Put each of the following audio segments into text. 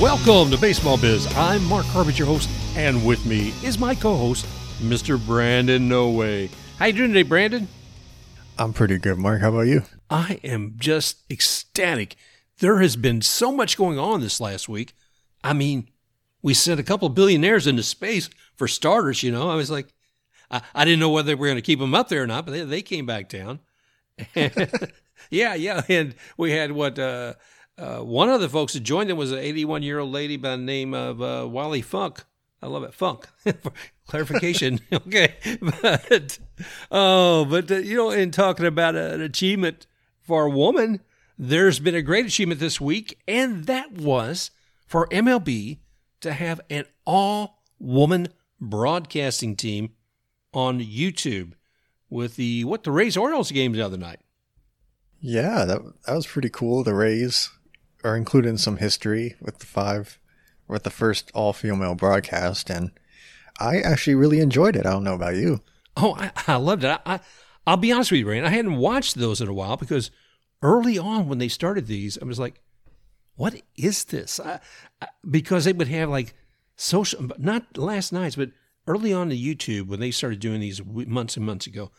Welcome to Baseball Biz. I'm Mark Harbert, your host, and with me is my co-host, Mr. Brandon No Way. How you doing today, Brandon? I'm pretty good, Mark. How about you? I am just ecstatic. There has been so much going on this last week. I mean, we sent a couple billionaires into space for starters. You know, I was like, I, I didn't know whether we were going to keep them up there or not, but they, they came back down. yeah, yeah, and we had what uh, uh, one of the folks that joined them was an 81 year old lady by the name of uh, Wally Funk. I love it, Funk. Clarification, okay, but oh, but uh, you know, in talking about an achievement for a woman, there's been a great achievement this week, and that was for MLB to have an all woman broadcasting team on YouTube with the what the Rays Orioles game the other night. Yeah, that that was pretty cool. The Rays are included in some history with the five with the first all female broadcast and I actually really enjoyed it. I don't know about you. Oh, I, I loved it. I, I I'll be honest with you, Rain. I hadn't watched those in a while because early on when they started these, I was like, "What is this?" I, I, because they would have like social, not last nights, but early on the YouTube when they started doing these months and months ago,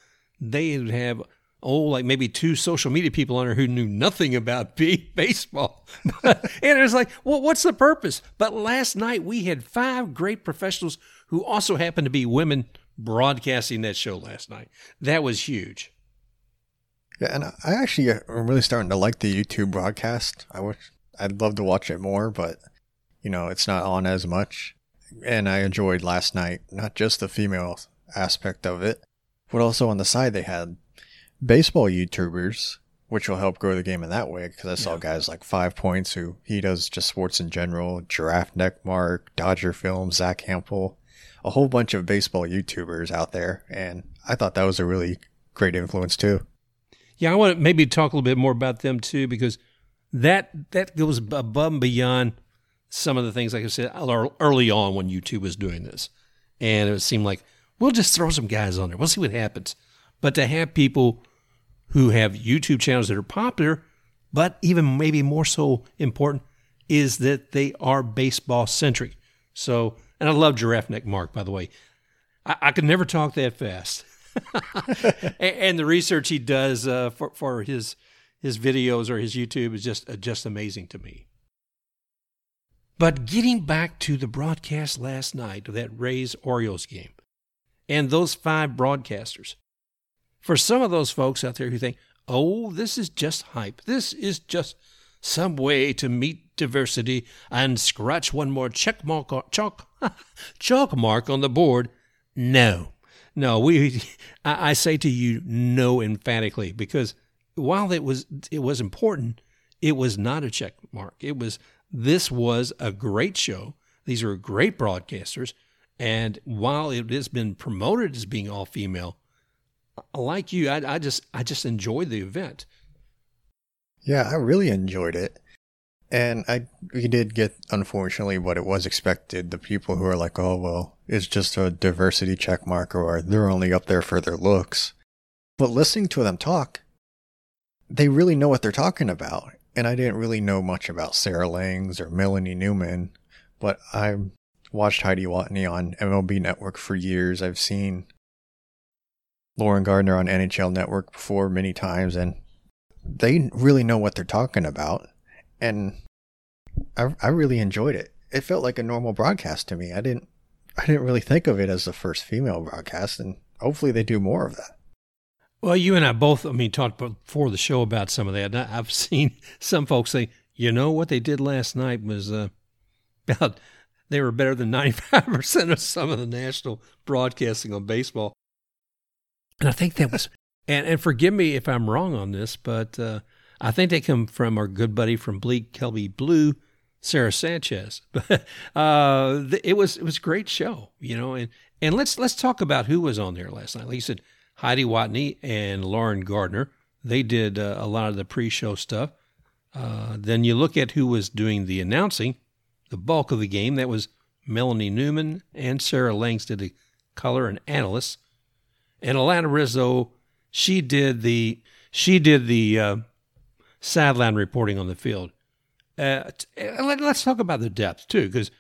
they would have oh like maybe two social media people on there who knew nothing about baseball, and it was like, well, what's the purpose? But last night we had five great professionals who also happened to be women broadcasting that show last night. That was huge. Yeah, and I actually uh, am really starting to like the YouTube broadcast. I wish I'd love to watch it more, but you know, it's not on as much. And I enjoyed last night, not just the female aspect of it, but also on the side they had baseball YouTubers, which will help grow the game in that way. Because I saw yeah. guys like Five Points, who he does just sports in general, Giraffe Neck Mark, Dodger Film, Zack Hample, a whole bunch of baseball YouTubers out there, and I thought that was a really great influence too. Yeah, I want to maybe talk a little bit more about them too, because that that goes above and beyond some of the things, like I said early on when YouTube was doing this, and it seemed like we'll just throw some guys on there, we'll see what happens. But to have people who have YouTube channels that are popular, but even maybe more so important, is that they are baseball centric. So, and I love Giraffe Neck Mark, by the way. I, I could never talk that fast. and, and, the research he does uh, for, for his his videos or his YouTube is just uh, just amazing to me. But getting back to the broadcast last night of that Rays Orioles game and those five broadcasters, for some of those folks out there who think, oh, this is just hype, this is just some way to meet diversity and scratch one more check mark, chalk, chalk mark on the board. No, no, we, I, I say to you, no, emphatically, because while it was it was important, it was not a check mark. It was this was a great show. These are great broadcasters, and while it has been promoted as being all female, like you, I, I just I just enjoyed the event. Yeah, I really enjoyed it. And I we did get unfortunately what it was expected. The people who are like, oh well, it's just a diversity check mark or they're only up there for their looks. But listening to them talk, they really know what they're talking about. And I didn't really know much about Sarah Langs or Melanie Newman, but I watched Heidi Watney on MLB Network for years. I've seen Lauren Gardner on NHL Network before many times, and they really know what they're talking about. And I, I really enjoyed it. It felt like a normal broadcast to me. I didn't I didn't really think of it as the first female broadcast, and hopefully they do more of that. Well, you and I both, I mean, talked before the show about some of that. I've seen some folks say, you know, what they did last night was uh, about, they were better than 95% of some of the national broadcasting on baseball. And I think that was, and, and forgive me if I'm wrong on this, but uh, I think they come from our good buddy from Bleak Kelby Blue, Sarah Sanchez. But uh, it was it was a great show, you know. And and let's let's talk about who was on there last night. Like you said, Heidi Watney and Lauren Gardner. They did uh, a lot of the pre-show stuff. Uh, then you look at who was doing the announcing, the bulk of the game. That was Melanie Newman and Sarah Langs did the color and analysts. And Alana Rizzo, she did the she did the uh, sideline reporting on the field. Uh, let, us talk about the depth too, because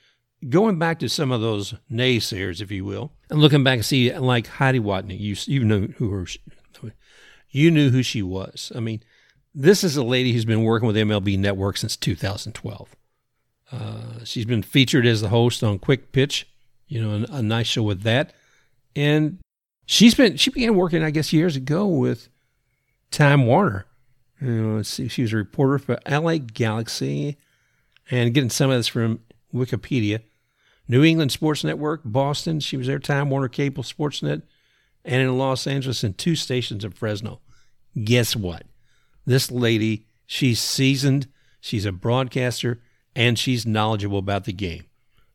going back to some of those naysayers, if you will, and looking back and see like Heidi Watney, you you know who her, you knew who she was. I mean, this is a lady who's been working with MLB Network since 2012. Uh, she's been featured as the host on Quick Pitch, you know, a, a nice show with that, and she's been she began working, I guess, years ago with Time Warner. You know, she was a reporter for LA Galaxy, and getting some of this from Wikipedia. New England Sports Network, Boston. She was there, Time Warner Cable Sportsnet, and in Los Angeles and two stations in Fresno. Guess what? This lady, she's seasoned, she's a broadcaster, and she's knowledgeable about the game.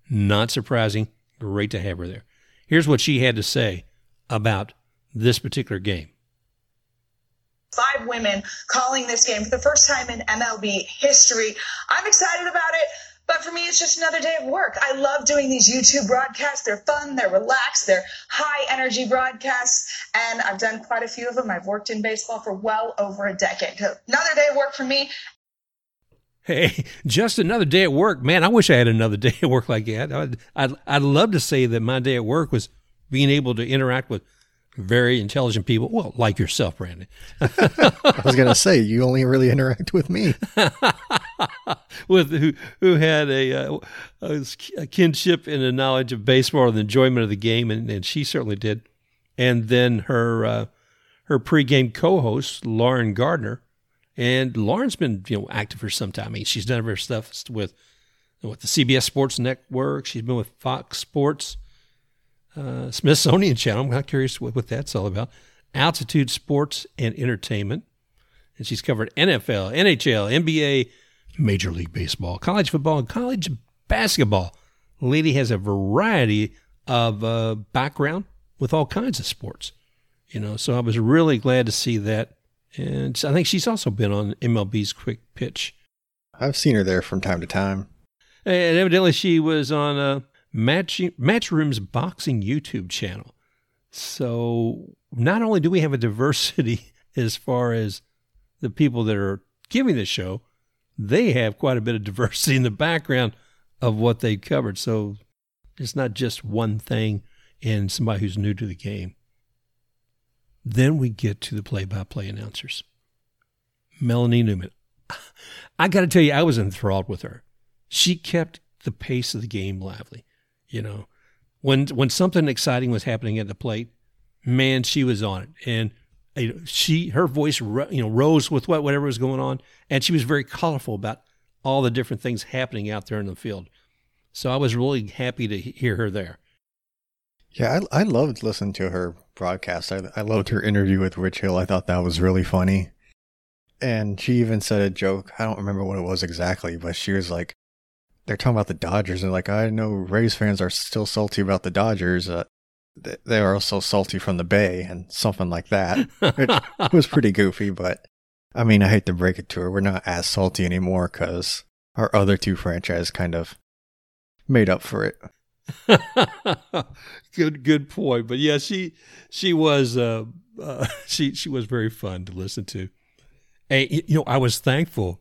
Not surprising. Great to have her there. Here's what she had to say about this particular game. Five women calling this game for the first time in MLB history. I'm excited about it. But for me, it's just another day of work. I love doing these YouTube broadcasts. They're fun, they're relaxed, they're high energy broadcasts, and I've done quite a few of them. I've worked in baseball for well over a decade. Another day of work for me. Hey, just another day at work. Man, I wish I had another day at work like that. I'd, I'd, I'd love to say that my day at work was being able to interact with very intelligent people. Well, like yourself, Brandon. I was going to say, you only really interact with me. with who who had a, uh, a, kinship and a knowledge of baseball and the enjoyment of the game, and, and she certainly did. And then her uh, her pregame co-host Lauren Gardner, and Lauren's been you know active for some time. I mean, she's done her stuff with with the CBS Sports Network. She's been with Fox Sports uh, Smithsonian Channel. I'm kind of curious what, what that's all about. Altitude Sports and Entertainment. And she's covered NFL, NHL, NBA, Major League Baseball, college football, and college basketball. Lady has a variety of uh, background with all kinds of sports. You know, so I was really glad to see that. And I think she's also been on MLB's Quick Pitch. I've seen her there from time to time. And evidently she was on uh, Match, Matchroom's boxing YouTube channel. So not only do we have a diversity as far as the people that are giving the show, they have quite a bit of diversity in the background of what they covered. So it's not just one thing and somebody who's new to the game. Then we get to the play by play announcers. Melanie Newman. I got to tell you, I was enthralled with her. She kept the pace of the game lively. You know, when when something exciting was happening at the plate, man, she was on it, and you know, she her voice you know rose with what whatever was going on, and she was very colorful about all the different things happening out there in the field. So I was really happy to hear her there. Yeah, I, I loved listening to her broadcast. I, I loved her interview with Rich Hill. I thought that was really funny. And she even said a joke. I don't remember what it was exactly, but she was like, they're talking about the Dodgers and like I know Rays fans are still salty about the Dodgers. Uh, they are also salty from the Bay and something like that. It was pretty goofy, but I mean, I hate to break it to her, we're not as salty anymore because our other two franchises kind of made up for it. good, good point. But yeah, she she was uh, uh, she she was very fun to listen to. And you know, I was thankful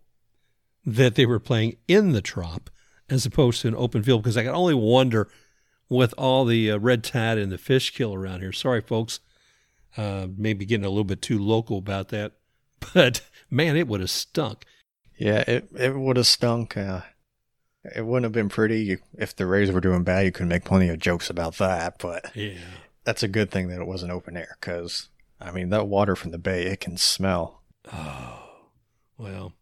that they were playing in the Trop as opposed to an open field because I can only wonder with all the uh, red tide and the fish kill around here. Sorry, folks. Uh, maybe getting a little bit too local about that, but man, it would have stunk. Yeah, it it would have stunk. Uh, it wouldn't have been pretty if the Rays were doing bad. You could make plenty of jokes about that, but yeah, that's a good thing that it wasn't open air because I mean that water from the bay it can smell. Oh, well,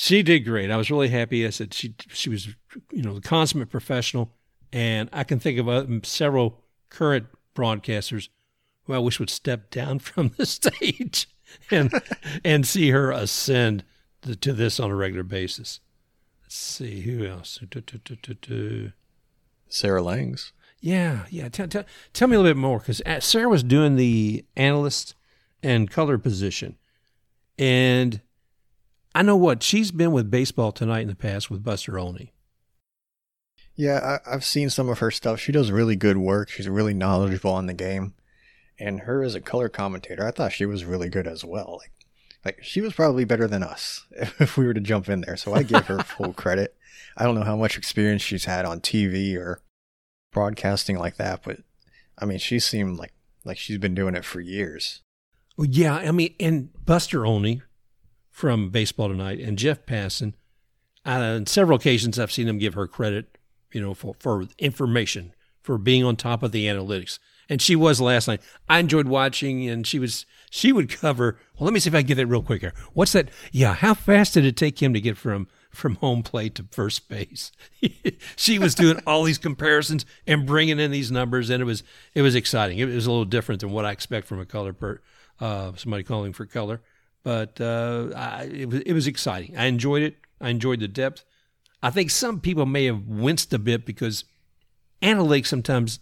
she did great. I was really happy. I said she she was you know the consummate professional, and I can think of uh, several current broadcasters who I wish would step down from the stage and and see her ascend to, to, this on a regular basis. Let's see who else. Sarah Langs. Yeah, yeah. Tell, tell, tell me a little bit more because uh, Sarah was doing the analyst and color position, and I know what she's been with baseball tonight in the past with Buster Olney. Yeah, I, have seen some of her stuff. She does really good work. She's really knowledgeable on the game, and her as a color commentator, I thought she was really good as well. Like like she was probably better than us if we were to jump in there. So I give her full credit. I don't know how much experience she's had on TV or broadcasting like that, but I mean, she seemed like like she's been doing it for years. Well, yeah, I mean, and Buster Olney from Baseball Tonight and Jeff Passan, on several occasions I've seen them give her credit, you know, for, for information, for being on top of the analytics. And she was last night. I enjoyed watching, and she was she would cover. Well, let me see if I can get that real quick here. What's that? Yeah, how fast did it take him to get from from home plate to first base? she was doing all these comparisons and bringing in these numbers, and it was it was exciting. It was a little different than what I expect from a color per uh, somebody calling for color, but uh, I, it was it was exciting. I enjoyed it. I enjoyed the depth. I think some people may have winced a bit because analytics sometimes,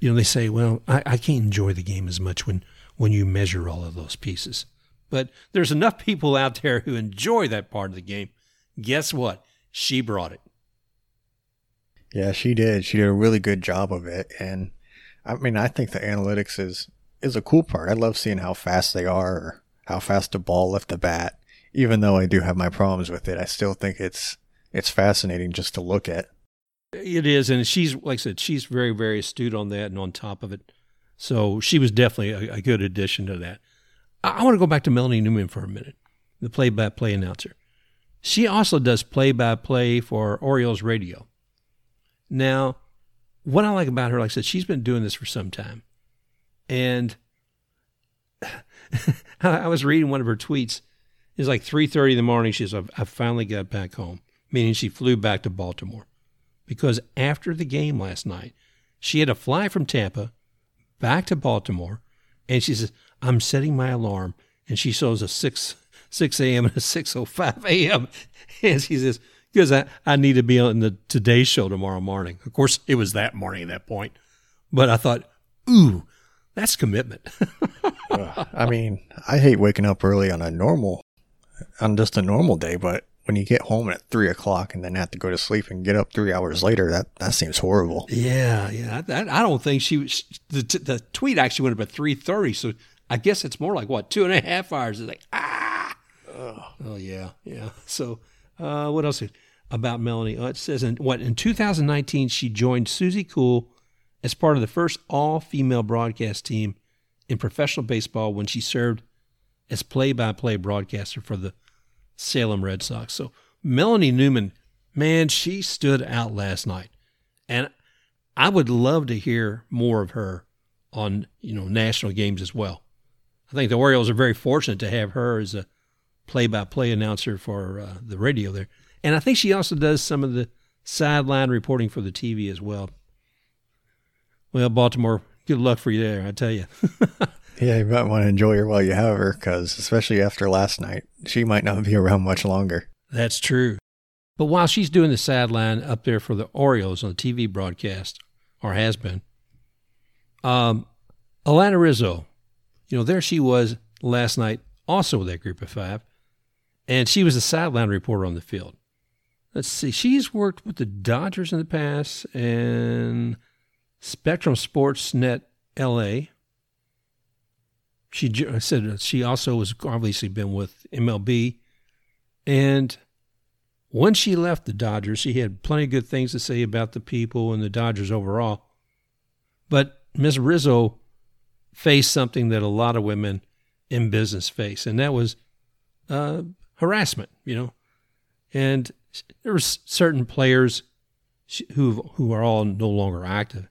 you know, they say, well, I, I can't enjoy the game as much when when you measure all of those pieces. But there's enough people out there who enjoy that part of the game. Guess what? She brought it. Yeah, she did. She did a really good job of it. And I mean, I think the analytics is is a cool part. I love seeing how fast they are how fast a ball left the bat. Even though I do have my problems with it, I still think it's it's fascinating just to look at. It is, and she's like I said, she's very, very astute on that and on top of it. So she was definitely a, a good addition to that. I, I want to go back to Melanie Newman for a minute, the play-by-play announcer. She also does play-by-play for Orioles radio. Now, what I like about her, like I said, she's been doing this for some time, and I was reading one of her tweets. It's like three thirty in the morning. She says, "I finally got back home," meaning she flew back to Baltimore because after the game last night, she had to fly from Tampa back to Baltimore, and she says, "I'm setting my alarm," and she shows a six six a.m. and a six o five a.m. and she says, "Because I I need to be on the Today Show tomorrow morning." Of course, it was that morning at that point, but I thought, "Ooh, that's commitment." I mean, I hate waking up early on a normal, on just a normal day, but when you get home at three o'clock and then have to go to sleep and get up three hours later, that that seems horrible. Yeah, yeah. I, I don't think she was. The, the tweet actually went up at three thirty, so I guess it's more like what two and a half hours. It's like ah, oh yeah, yeah. So uh, what else about Melanie? Uh, it says in what in 2019 she joined Suzie Cool as part of the first all-female broadcast team in professional baseball when she served as play-by-play broadcaster for the Salem Red Sox. So Melanie Newman, man, she stood out last night, and I would love to hear more of her on you know national games as well. I think the Orioles are very fortunate to have her as a play-by-play announcer for uh, the radio there, and I think she also does some of the sideline reporting for the TV as well. Well, Baltimore, good luck for you there, I tell you. Yeah, you might want to enjoy her while you have her, because especially after last night, she might not be around much longer. That's true. But while she's doing the sideline up there for the Orioles on the TV broadcast, or has been, um, Alana Rizzo, you know, there she was last night, also with that group of five, and she was a sideline reporter on the field. Let's see, she's worked with the Dodgers in the past and Spectrum Sports Net LA she said she also was obviously been with MLB, and when she left the Dodgers, she had plenty of good things to say about the people and the Dodgers overall. But Ms. Rizzo faced something that a lot of women in business face, and that was uh, harassment. You know, and there were certain players who who are all no longer active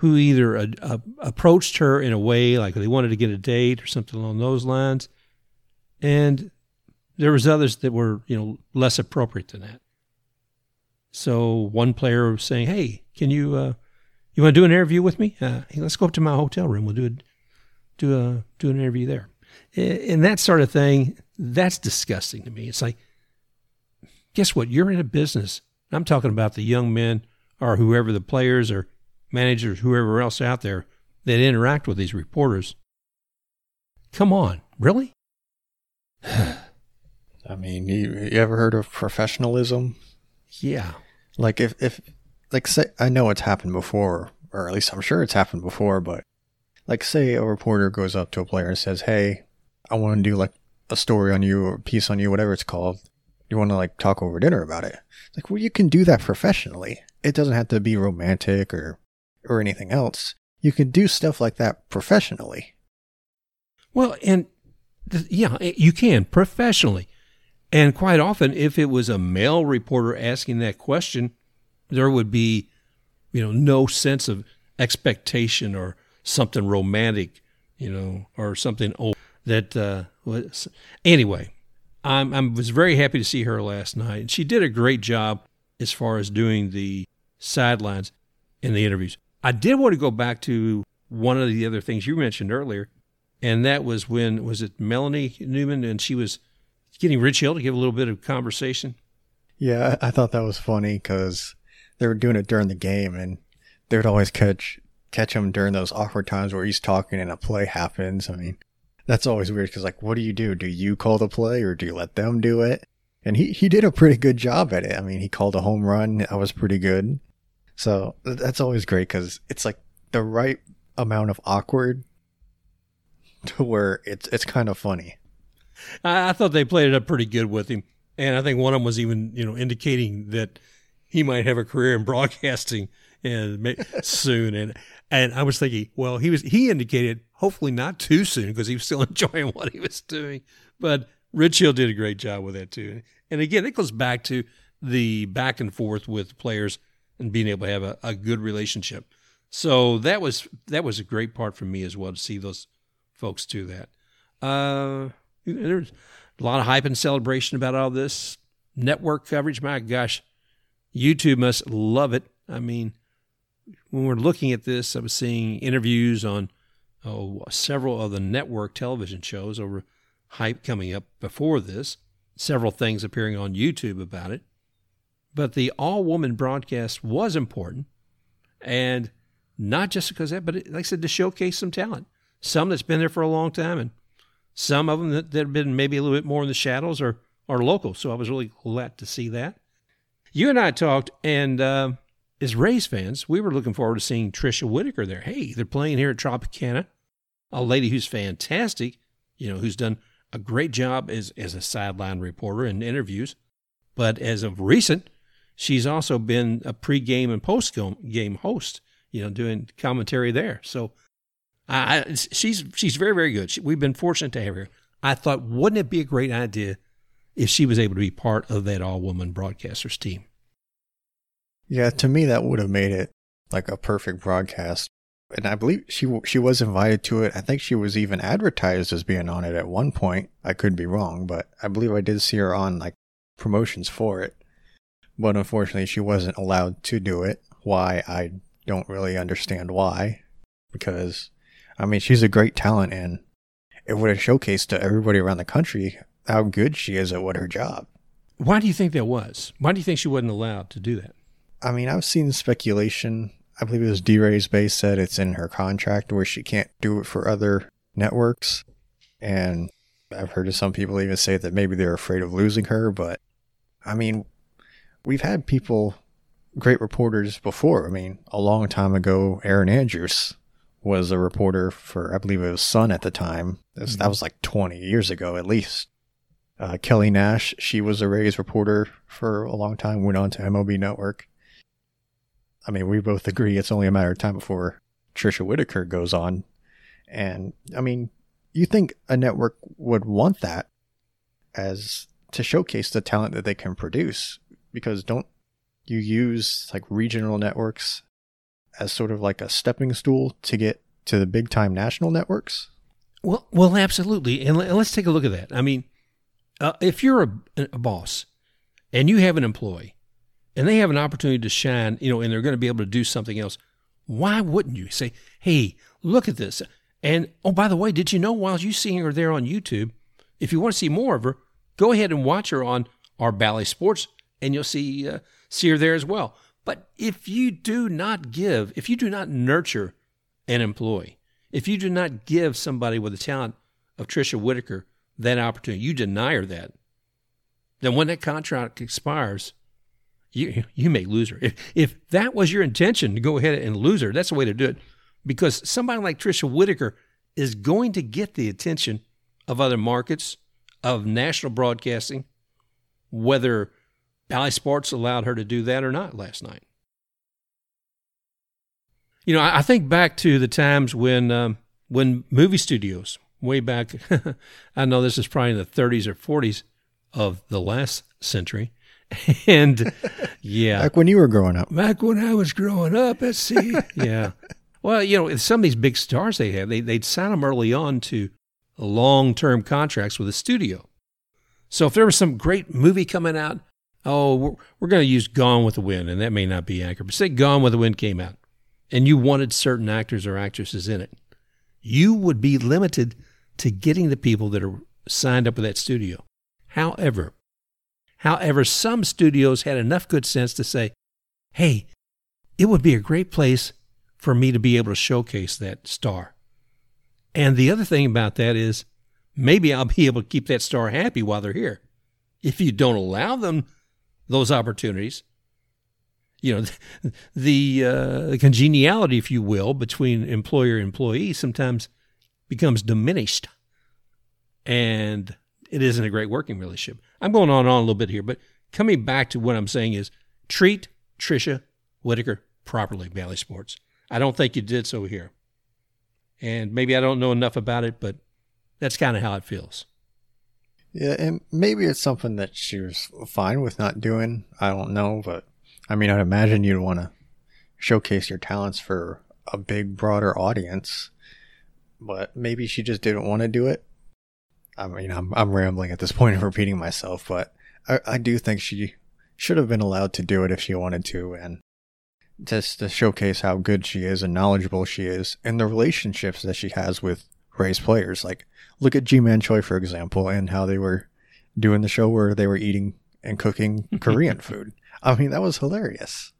who either uh, approached her in a way like they wanted to get a date or something along those lines, and there was others that were you know less appropriate than that. So one player was saying, "Hey, can you uh, you want to do an interview with me? Uh, hey, let's go up to my hotel room. We'll do a, do a do an interview there." And that sort of thing, that's disgusting to me. It's like, guess what? You're in a business. I'm talking about the young men or whoever the players or managers, whoever else out there that interact with these reporters. Come on, really? I mean, you, you ever heard of professionalism? Yeah. Like if if like say I know it's happened before, or at least I'm sure it's happened before, but like say a reporter goes up to a player and says, "Hey, I want to do like a story on you or a piece on you, whatever it's called. You want to like talk over dinner about it. It's like, well, you can do that professionally. It doesn't have to be romantic or, or anything else. You can do stuff like that professionally. Well, and th- yeah, you can professionally. And quite often, if it was a male reporter asking that question, there would be, you know, no sense of expectation or something romantic, you know, or something old that uh, was. Anyway, I'm, I was very happy to see her last night. And she did a great job as far as doing the sidelines in the interviews. I did want to go back to one of the other things you mentioned earlier, and that was when was it Melanie Newman and she was getting Rich Hill to give a little bit of conversation. Yeah, I thought that was funny because they were doing it during the game, and they would always catch catch him during those awkward times where he's talking and a play happens. I mean, that's always weird because like, what do you do? Do you call the play or do you let them do it? And he he did a pretty good job at it. I mean, he called a home run. That was pretty good. So that's always great because it's like the right amount of awkward to where it's it's kind of funny. I, I thought they played it up pretty good with him, and I think one of them was even you know indicating that he might have a career in broadcasting and soon. And and I was thinking, well, he was he indicated hopefully not too soon because he was still enjoying what he was doing. But Rich Hill did a great job with that too. And again, it goes back to the back and forth with players and being able to have a, a good relationship. So that was that was a great part for me as well to see those folks do that. Uh, there's a lot of hype and celebration about all this network coverage. My gosh, YouTube must love it. I mean, when we're looking at this, I was seeing interviews on oh, several of the network television shows over hype coming up before this, several things appearing on YouTube about it. But the all woman broadcast was important. And not just because that, but it, like I said, to showcase some talent. Some that's been there for a long time, and some of them that, that have been maybe a little bit more in the shadows or, are local. So I was really glad to see that. You and I talked, and uh, as Rays fans, we were looking forward to seeing Tricia Whitaker there. Hey, they're playing here at Tropicana, a lady who's fantastic, you know, who's done a great job as, as a sideline reporter in interviews. But as of recent, she's also been a pre-game and post-game host, you know, doing commentary there. So I, she's she's very very good. She, we've been fortunate to have her. I thought, wouldn't it be a great idea if she was able to be part of that all-woman broadcasters team? Yeah, to me that would have made it like a perfect broadcast. And I believe she she was invited to it. I think she was even advertised as being on it at one point. I could be wrong, but I believe I did see her on like promotions for it. But unfortunately, she wasn't allowed to do it. Why? I don't really understand why. Because, I mean, she's a great talent and it would have showcased to everybody around the country how good she is at what her job. Why do you think that was? Why do you think she wasn't allowed to do that? I mean, I've seen speculation. I believe it was DRaysBay said it's in her contract where she can't do it for other networks. And I've heard of some people even say that maybe they're afraid of losing her. But I mean, we've had people, great reporters before. I mean, a long time ago, Erin Andrews was a reporter for, I believe it was Sun at the time. Was, mm-hmm. That was like 20 years ago at least. Uh, Kelly Nash, she was a Rays reporter for a long time, went on to MLB Network. I mean, we both agree it's only a matter of time before Tricia Whitaker goes on. And I mean, you think a network would want that as to showcase the talent that they can produce because don't you use like regional networks as sort of like a stepping stool to get to the big time national networks? Well, well, absolutely. And let's take a look at that. I mean, uh, if you're a, a boss and you have an employee and they have an opportunity to shine, you know, and they're going to be able to do something else, why wouldn't you say, hey, look at this? And oh, by the way, did you know while you're seeing her there on YouTube, if you want to see more of her, go ahead and watch her on our Bally Sports, and you'll see uh, see her there as well. But if you do not give, if you do not nurture an employee, if you do not give somebody with the talent of Tricia Whitaker that opportunity, you deny her that, then when that contract expires, you you may lose her. If if that was your intention to go ahead and lose her, that's the way to do it. Because somebody like Tricia Whitaker is going to get the attention of other markets, of national broadcasting, whether Bally Sports allowed her to do that or not last night. You know, I, think back to the times when um, when movie studios, way back, I know this is probably in the 30s or 40s of the last century, and yeah, back when you were growing up, back when I was growing up, let's see, yeah. Well, you know, some of these big stars they had, they they'd sign them early on to long term contracts with a studio. So if there was some great movie coming out, oh, we're, we're going to use Gone with the Wind, and that may not be accurate, but say Gone with the Wind came out, and you wanted certain actors or actresses in it, you would be limited to getting the people that are signed up with that studio. However, however, some studios had enough good sense to say, hey, it would be a great place for me to be able to showcase that star. And the other thing about that is maybe I'll be able to keep that star happy while they're here. If you don't allow them those opportunities, you know, the, uh, congeniality, if you will, between employer and employee sometimes becomes diminished. And it isn't a great working relationship. I'm going on and on a little bit here, but coming back to what I'm saying is treat Tricia Whitaker properly, Bally Sports. I don't think you did so here. And maybe I don't know enough about it, but that's kind of how it feels. Yeah, and maybe it's something that she was fine with not doing. I don't know, but I mean, I'd imagine you'd want to showcase your talents for a big, broader audience, but maybe she just didn't want to do it. I mean, I'm, I'm rambling at this point and repeating myself, but I, I do think she should have been allowed to do it if she wanted to. And just to showcase how good she is and knowledgeable she is and the relationships that she has with Rays players. Like, look at Ji-Man Choi, for example, and how they were doing the show where they were eating and cooking Korean food. I mean, that was hilarious.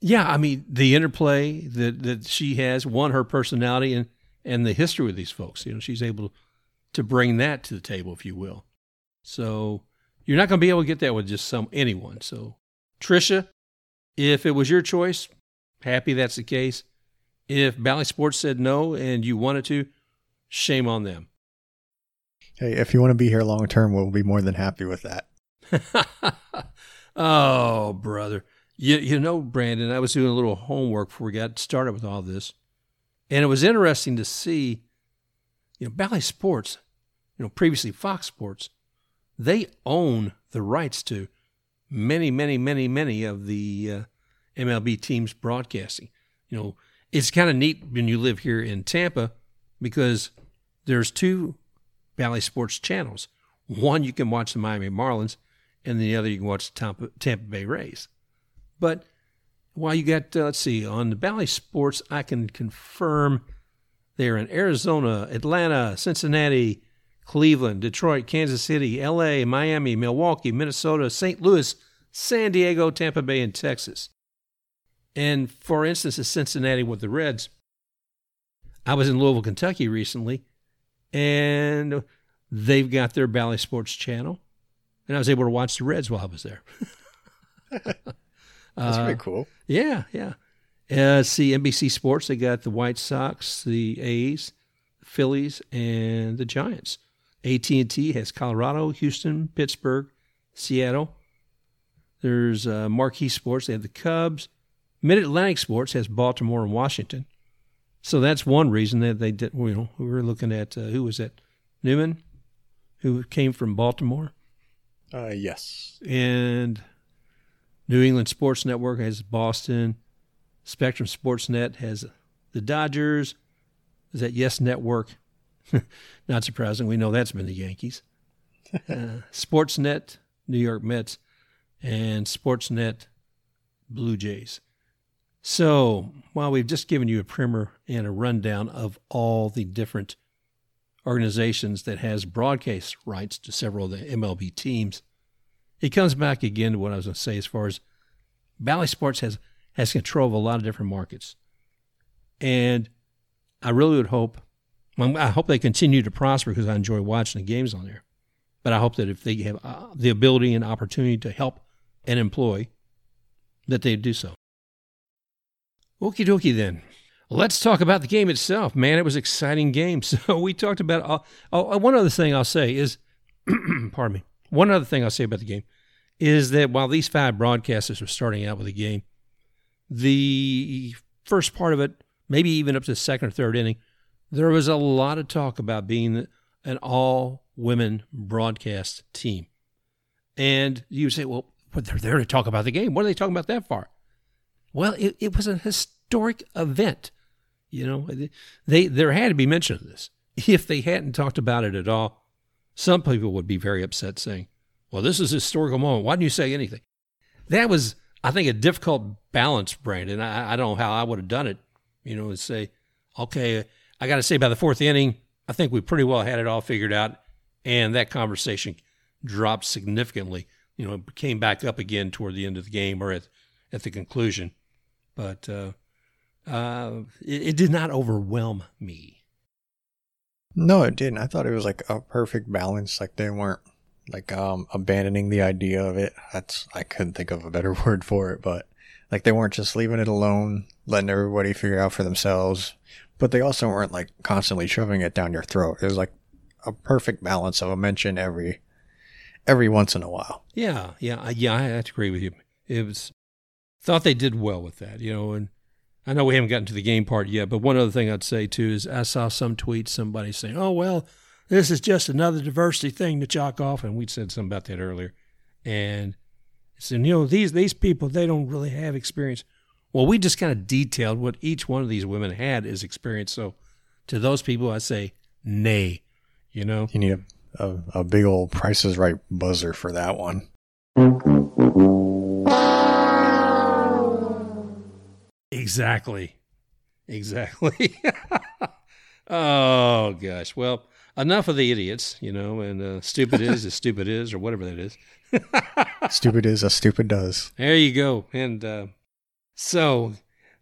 Yeah, I mean, the interplay that, that she has, one, her personality and, and the history with these folks. You know, she's able to bring that to the table, if you will. So you're not going to be able to get that with just some anyone. So, Tricia, if it was your choice, happy that's the case. If Bally Sports said no and you wanted to, shame on them. Hey, if you want to be here long term, we'll be more than happy with that. oh, brother. You, you know, Brandon, I was doing a little homework before we got started with all this. And it was interesting to see, you know, Bally Sports, you know, previously Fox Sports, they own the rights to many, many, many, many of the uh, MLB teams broadcasting. You know, it's kind of neat when you live here in Tampa because there's two Bally Sports channels. One you can watch the Miami Marlins, and the other you can watch the Tampa, Tampa Bay Rays. But while you got, uh, let's see, on the Bally Sports, I can confirm they're in Arizona, Atlanta, Cincinnati, Cleveland, Detroit, Kansas City, LA, Miami, Milwaukee, Minnesota, St. Louis, San Diego, Tampa Bay, and Texas. And for instance, in Cincinnati with the Reds, I was in Louisville, Kentucky recently, and they've got their Bally Sports channel, and I was able to watch the Reds while I was there. That's uh, pretty cool. Yeah, yeah. Uh, see NBC Sports. They got the White Sox, the A's, the Phillies, and the Giants. AT&T has Colorado, Houston, Pittsburgh, Seattle. There's uh, Marquee Sports. They have the Cubs. Mid Atlantic Sports has Baltimore and Washington. So that's one reason that they did. You know, we were looking at uh, who was that? Newman, who came from Baltimore. Uh, yes. And New England Sports Network has Boston. Spectrum Sportsnet has the Dodgers. Is that Yes Network? Not surprising. We know that's been the Yankees. uh, Sportsnet, New York Mets, and Sportsnet, Blue Jays. So, while we've just given you a primer and a rundown of all the different organizations that has broadcast rights to several of the MLB teams, it comes back again to what I was going to say as far as Bally Sports has has control of a lot of different markets, and I really would hope I hope they continue to prosper because I enjoy watching the games on there. But I hope that if they have uh, the ability and opportunity to help and employ, that they do so. Okie dokie then. let's talk about the game itself. Man, it was an exciting game. So we talked about. Uh, oh, one other thing I'll say is, pardon me. One other thing I'll say about the game is that while these five broadcasters were starting out with the game, the first part of it, maybe even up to the second or third inning, there was a lot of talk about being an all women broadcast team. And you say, well, they're there to talk about the game. What are they talking about that far? Well, it, it was a historic event. You know, they there had to be mention of this. If they hadn't talked about it at all, some people would be very upset, saying, "Well, this is a historical moment. Why didn't you say anything?" That was, I think, a difficult balance, Brandon. I, I don't know how I would have done it. You know, to say, "Okay, I got to say by the fourth inning, I think we pretty well had it all figured out," and that conversation dropped significantly. You know, it came back up again toward the end of the game or at at the conclusion, but. Uh, uh, it, it did not overwhelm me. No, it didn't. I thought it was like a perfect balance. Like they weren't like um abandoning the idea of it. That's I couldn't think of a better word for it, but like they weren't just leaving it alone, letting everybody figure out for themselves. But they also weren't like constantly shoving it down your throat. It was like a perfect balance of a mention every every once in a while. Yeah, yeah, yeah. I to agree with you. It was thought they did well with that, you know, and I know we haven't gotten to the game part yet, but one other thing I'd say too is I saw some tweets somebody saying, "Oh well, this is just another diversity thing to chalk off," and we said something about that earlier, and said, you know, these these people they don't really have experience. Well, we just kind of detailed what each one of these women had as experience. So, to those people, I say, nay. You know, you need a, a, a big old Price is Right buzzer for that one. Exactly. Exactly. oh gosh. Well, enough of the idiots, you know, and uh, stupid is as stupid is, or whatever that is. stupid is as stupid does. There you go. And uh, so,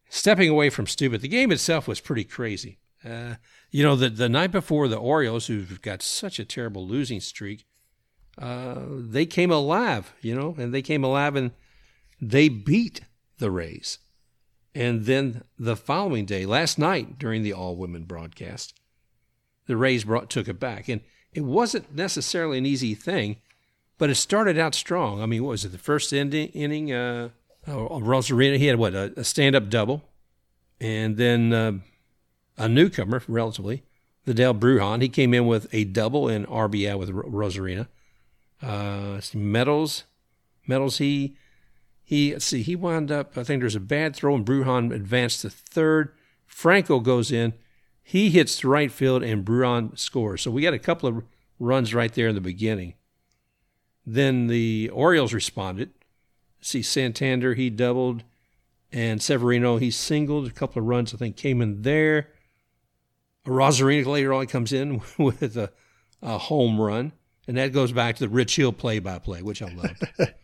stepping away from stupid, the game itself was pretty crazy. Uh, you know, the the night before, the Orioles, who've got such a terrible losing streak, uh, they came alive. You know, and they came alive and they beat the Rays. And then the following day, last night during the all women broadcast, the Rays brought, took it back. And it wasn't necessarily an easy thing, but it started out strong. I mean, what was it? The first inning, inning uh, uh, Arozarena, he had what, a, a stand up double. And then uh, a newcomer, relatively, Vidal Brujan, he came in with a double and RBI with Arozarena. Uh, Meadows, Meadows, he he see he wound up. I think there's a bad throw, and Brujan advanced to third. Franco goes in. He hits the right field, and Brujan scores. So we got a couple of runs right there in the beginning. Then the Orioles responded. See Santander, he doubled, and Severino, he singled. A couple of runs, I think, came in there. Arozarena later on comes in with a, a home run, and that goes back to the Rich Hill play-by-play, which I loved.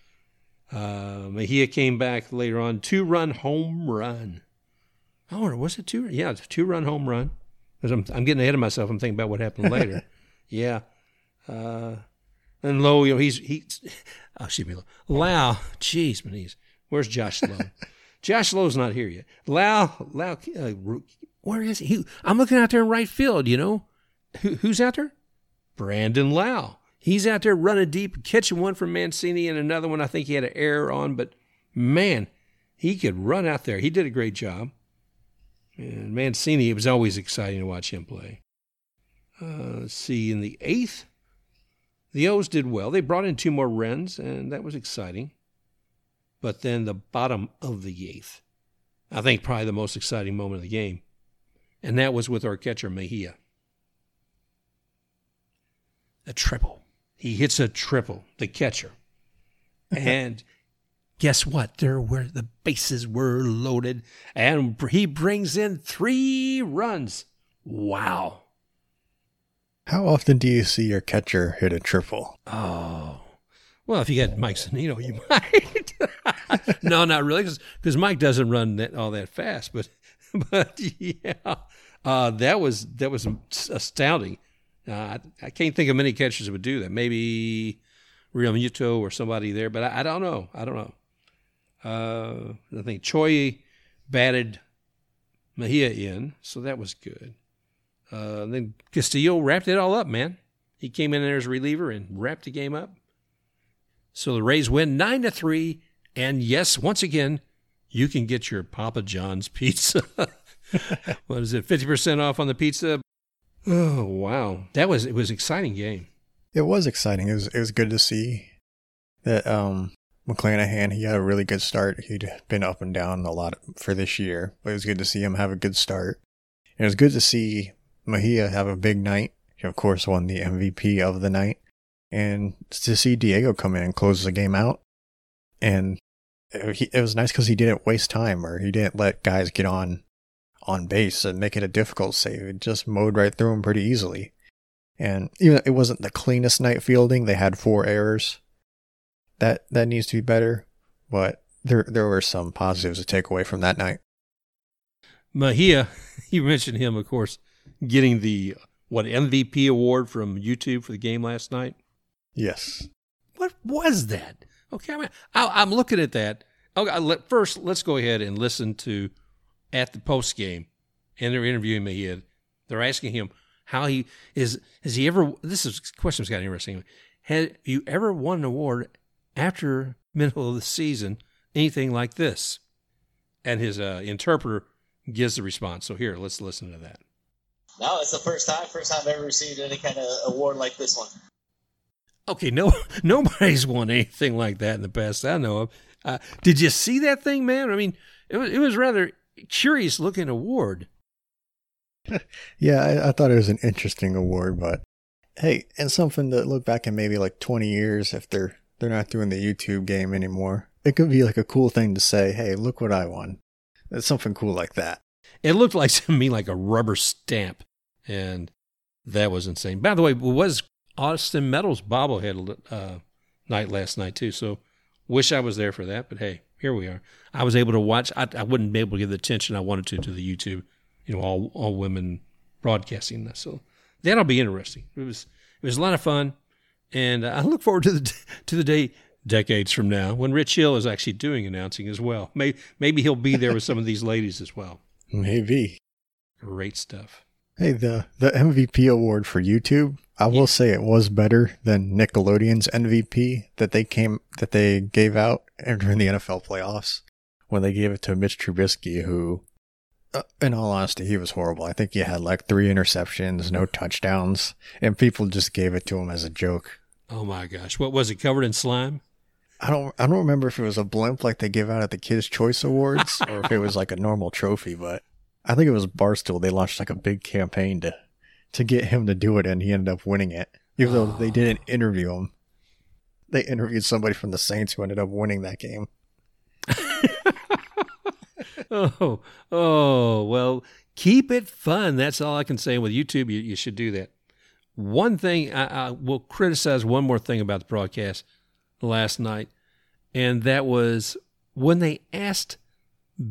Uh, Mejia came back later on, two run home run. Oh, was it two? Yeah, it's a two run home run. I'm, I'm getting ahead of myself. I'm thinking about what happened later. yeah. Uh, and Lowe, you know, he's, he's, oh, excuse me, Lau, jeez, Maniz, where's Josh Lowe? Josh Lowe's not here yet. Lau, Lau, uh, where is he? he? I'm looking out there in right field, you know. Who, who's out there? Brandon Lau. He's out there running deep, catching one from Mancini and another one I think he had an error on, but man, he could run out there. He did a great job. And Mancini, it was always exciting to watch him play. Uh, let's see, in the eighth, the O's did well. They brought in two more Wrens, and that was exciting. But then the bottom of the eighth, I think probably the most exciting moment of the game, and that was with our catcher Mejia. A triple. He hits a triple, the catcher. and guess what? There were the bases were loaded, and he brings in three runs. Wow. How often do you see your catcher hit a triple? Oh. Well, if you get Mike Zunino, you might. no, not really, because Mike doesn't run that, all that fast. But, but yeah, uh, that was that was astounding. Uh, I, can't think of many catchers that would do that. Maybe Realmuto or somebody there, but I, I, don't know. I don't know. Uh, I think Choi batted Mejia in, so that was good. Uh, then Castillo wrapped it all up, man. He came in there as a reliever and wrapped the game up. So the Rays win nine to three, and yes, once again, you can get your Papa John's pizza. what is it? Fifty percent off on the pizza. Oh wow, that was it was exciting game. It was exciting. It was it was good to see that um McClanahan he had a really good start. He'd been up and down a lot for this year, but it was good to see him have a good start. And it was good to see Mejia have a big night. He of course won the MVP of the night, and to see Diego come in and close the game out. And it, it was nice because he didn't waste time or he didn't let guys get on on base and make it a difficult save. It just mowed right through him pretty easily. And even it wasn't the cleanest night fielding, they had four errors. That that needs to be better, but there there were some positives to take away from that night. Mejia, you mentioned him, of course, getting the what MVP award from YouTube for the game last night. Yes. What was that? Okay, I mean, am looking at that. Okay, let, first, let's go ahead and listen to at the post game, and they're interviewing Mejia. They're asking him how he is. Has he ever? This is question's got interesting. Have you ever won an award after middle of the season? Anything like this? And his uh, interpreter gives the response. So here, let's listen to that. No, it's the first time. First time I've ever received any kind of award like this one. Okay, no, nobody's won anything like that in the past I know of. Uh, did you see that thing, man? I mean, it was it was rather curious looking award. yeah, I, I, thought it was an interesting award, but hey, and something to look back in maybe like twenty years if they're they're not doing the YouTube game anymore. It could be like a cool thing to say, "Hey, look what I won." It's something cool like that. It looked like to me like a rubber stamp, and that was insane. By the way, was Austin Meadows bobblehead uh, night last night too. So wish I was there for that, but hey, here we are. I was able to watch. I, I wouldn't be able to give the attention I wanted to to the YouTube, you know, all all women broadcasting this. So that'll be interesting. It was it was a lot of fun, and I look forward to the to the day decades from now when Rich Hill is actually doing announcing as well. Maybe maybe he'll be there with some of these ladies as well. Maybe. Great stuff. Hey, the the MVP award for YouTube, I will say it was better than Nickelodeon's MVP that they came that they gave out during the NFL playoffs when they gave it to Mitch Trubisky, who, uh, in all honesty, he was horrible. I think he had like three interceptions, no touchdowns, and people just gave it to him as a joke. Oh my gosh, what was it covered in slime? I don't I don't remember if it was a blimp like they give out at the Kids Choice Awards or if it was like a normal trophy, but I think it was Barstool. They launched like a big campaign to to get him to do it, and he ended up winning it. Even though they didn't interview him, they interviewed somebody from the Saints who ended up winning that game. oh, oh, well, keep it fun. That's all I can say with YouTube. You, you should do that. One thing I, I will criticize one more thing about the broadcast last night, and that was when they asked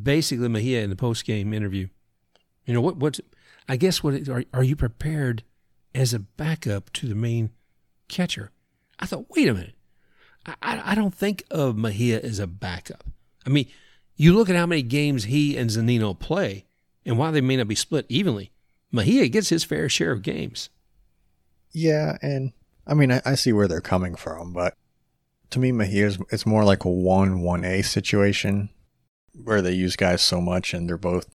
basically Mejia in the post game interview you know what? What? I guess what are are you prepared as a backup to the main catcher? I thought, wait a minute. I, I don't think of Mejia as a backup. I mean, you look at how many games he and Zunino play, and while they may not be split evenly, Mejia gets his fair share of games. Yeah, and I mean, I, I see where they're coming from, but to me, Mejia's it's more like a one one A situation where they use guys so much and they're both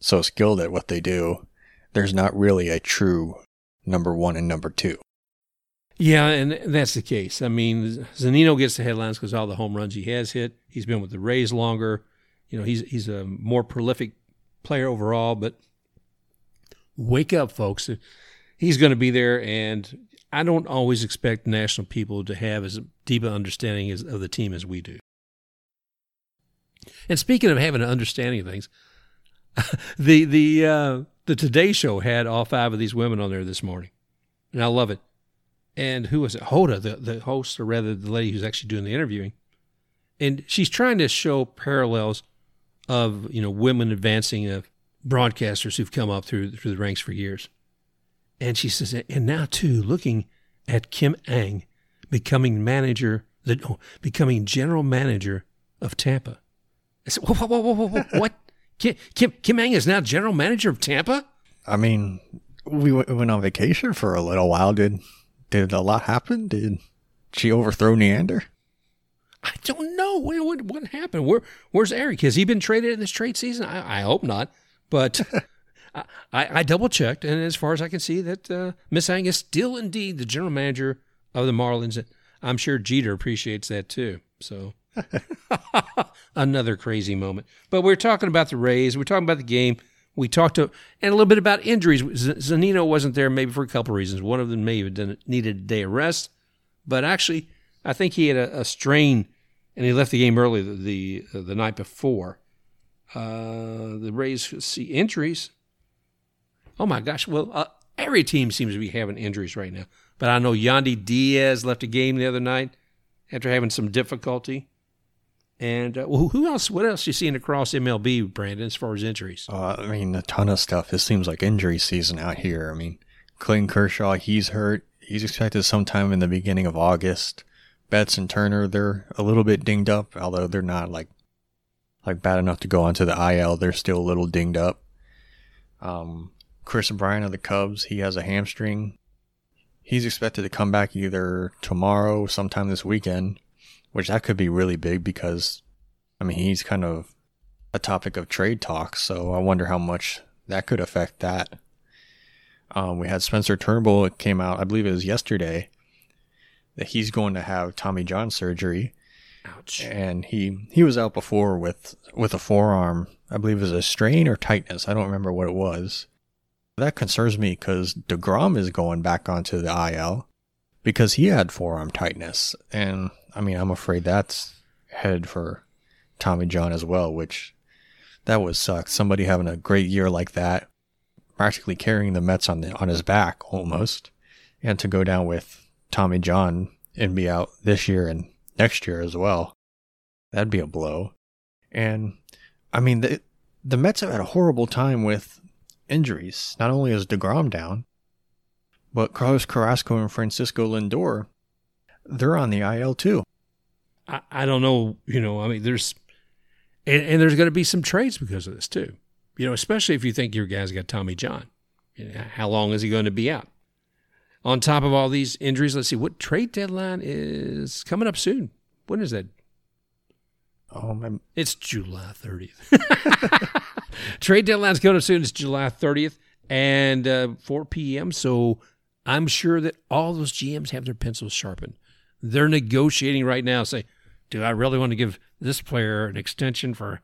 so skilled at what they do, there's not really a true number one and number two. Yeah, and that's the case. I mean, Zunino gets the headlines because all the home runs he has hit. He's been with the Rays longer. You know, he's he's a more prolific player overall. But wake up, folks! He's going to be there, and I don't always expect national people to have as deep an understanding as, of the team as we do. And speaking of having an understanding of things, the the uh, the Today Show had all five of these women on there this morning, and I love it. And who was it? Hoda, the the host, or rather the lady who's actually doing the interviewing, and she's trying to show parallels of you know women advancing of broadcasters who've come up through through the ranks for years. And she says, and now too, looking at Kim Ng becoming manager, the, oh, becoming general manager of Tampa. I said, whoa, whoa, whoa, whoa, whoa, what? Kim, Kim, Kim Ng is now general manager of Tampa. I mean, we went, went on vacation for a little while. Did did a lot happen? Did she overthrow Neander? I don't know what what, what happened. Where where's Erik? Has he been traded in this trade season? I, I hope not. But I, I double checked, and as far as I can see, that uh, Miss Ng is still indeed the general manager of the Marlins. I'm sure Jeter appreciates that too. So another crazy moment. But we're talking about the Rays. We're talking about the game. We talked to and a little bit about injuries. Zunino wasn't there maybe for a couple of reasons. One of them may have needed a day of rest, but actually, I think he had a, a strain and he left the game early the the, uh, the night before. Uh, the Rays see injuries. Oh my gosh! Well, uh, every team seems to be having injuries right now. But I know Yandy Diaz left a game the other night after having some difficulty. And uh, well, who else? What else you seeing across MLB, Brandon, as far as injuries? Uh, I mean, a ton of stuff. It seems like injury season out here. I mean, Clayton Kershaw, he's hurt. He's expected sometime in the beginning of August. Betts and Turner, they're a little bit dinged up, although they're not like like bad enough to go onto the IL. They're still a little dinged up. Um, Kris Bryant of the Cubs, he has a hamstring. He's expected to come back either tomorrow, or sometime this weekend, which that could be really big because, I mean, he's kind of a topic of trade talks. So I wonder how much that could affect that. Um, we had Spencer Turnbull. It came out, I believe it was yesterday that he's going to have Tommy John surgery. Ouch. And he he was out before with with a forearm. I believe it was a strain or tightness. I don't remember what it was. That concerns me because Degrom is going back onto the IL because he had forearm tightness, and I mean I'm afraid that's headed for Tommy John as well, which that would suck. Somebody having a great year like that, practically carrying the Mets on the on his back almost, and to go down with Tommy John and be out this year and next year as well. That'd be a blow. And I mean, the the Mets have had a horrible time with injuries. Not only is Degrom down, but Carlos Carrasco and Francisco Lindor, they're on the IL too. I, I don't know. You know, I mean, there's and, and there's going to be some trades because of this too. You know, especially if you think your guy's got Tommy John. You know, how long is he going to be out? on top of all these injuries, let's see what trade deadline is coming up soon. When is that? Oh, my. It's July 30th. trade deadline's coming up soon. It's July 30th and uh, 4 p.m. So I'm sure that all those GMs have their pencils sharpened. They're negotiating right now. Say, do I really want to give this player an extension for,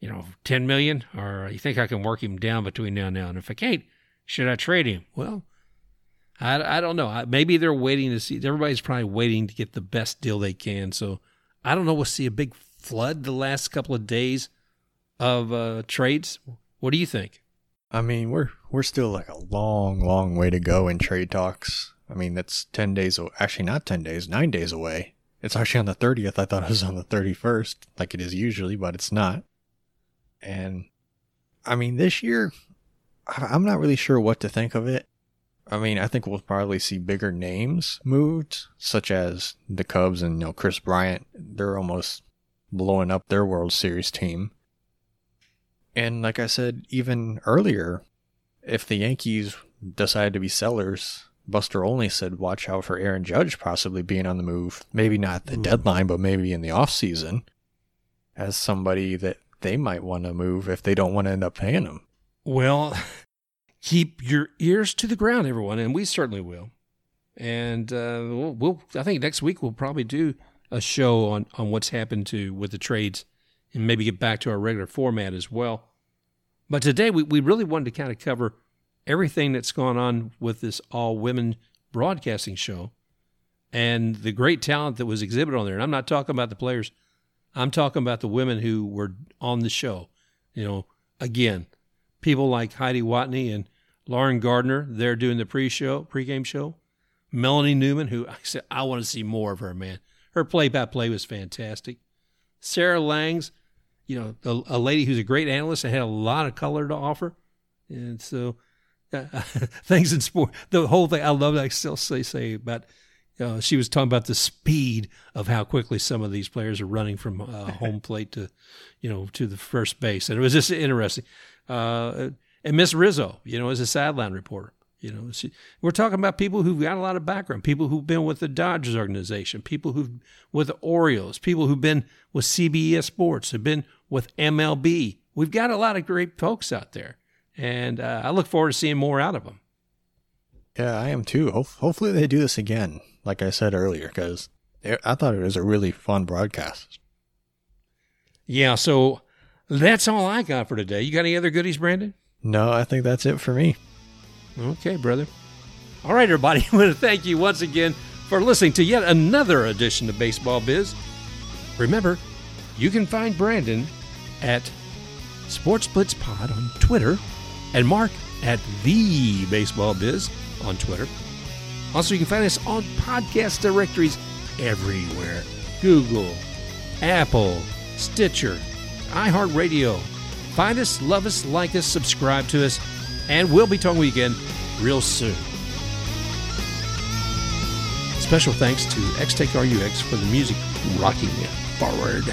you know, 10 million, or you think I can work him down between now and now? And if I can't, should I trade him? Well, I, I don't know. Maybe they're waiting to see. Everybody's probably waiting to get the best deal they can. So I don't know. We'll see a big flood the last couple of days of uh, trades. What do you think? I mean, we're we're still like a long, long way to go in trade talks. I mean, that's ten days. Actually, not ten days. Nine days away. It's actually on the thirtieth. I thought it was on the thirty-first, like it is usually, but it's not. And I mean, this year, I'm not really sure what to think of it. I mean, I think we'll probably see bigger names moved, such as the Cubs and you know Kris Bryant. They're almost blowing up their World Series team. And like I said, even earlier, if the Yankees decide to be sellers, Buster Olney said watch out for Aaron Judge possibly being on the move. Maybe not the Ooh. deadline, but maybe in the off season as somebody that they might want to move if they don't want to end up paying him. Well, keep your ears to the ground, everyone, and we certainly will. And uh, we'll, we'll, I think next week we'll probably do a show on on what's happened to with the trades, and maybe get back to our regular format as well. But today we, we really wanted to kind of cover everything that's gone on with this all women broadcasting show and the great talent that was exhibited on there. And I'm not talking about the players. I'm talking about the women who were on the show. You know, again, people like Heidi Watney and Lauren Gardner, they're doing the pre-show, pre-game show. Melanie Newman, who I said I want to see more of her, man. Her play-by-play was fantastic. Sarah Langs, you know, a, a, lady who's a great analyst and had a lot of color to offer. And so, uh, things in sport, the whole thing, I love that I still say say about uh, she was talking about the speed of how quickly some of these players are running from uh, home plate to, you know, to the first base, and it was just interesting. Uh, and Miss Rizzo, you know, is a sideline reporter. You know, we're talking about people who've got a lot of background, people who've been with the Dodgers organization, people who've with the Orioles, people who've been with CBS Sports, have been with MLB. We've got a lot of great folks out there, and uh, I look forward to seeing more out of them. Yeah, I am too. Ho- hopefully they do this again, like I said earlier, because I thought it was a really fun broadcast. Yeah, so that's all I got for today. You got any other goodies, Brandon? No, I think that's it for me. Okay, brother. All right, everybody. I want to thank you once again for listening to yet another edition of Baseball Biz. Remember, you can find Brandon at Sports Blitz Pod on Twitter and Mark at The Baseball Biz on Twitter. Also, you can find us on podcast directories everywhere Google, Apple, Stitcher, iHeartRadio. Find us, love us, like us, subscribe to us, and we'll be talking with you again real soon. Special thanks to XTakeRUX for the music rocking forward.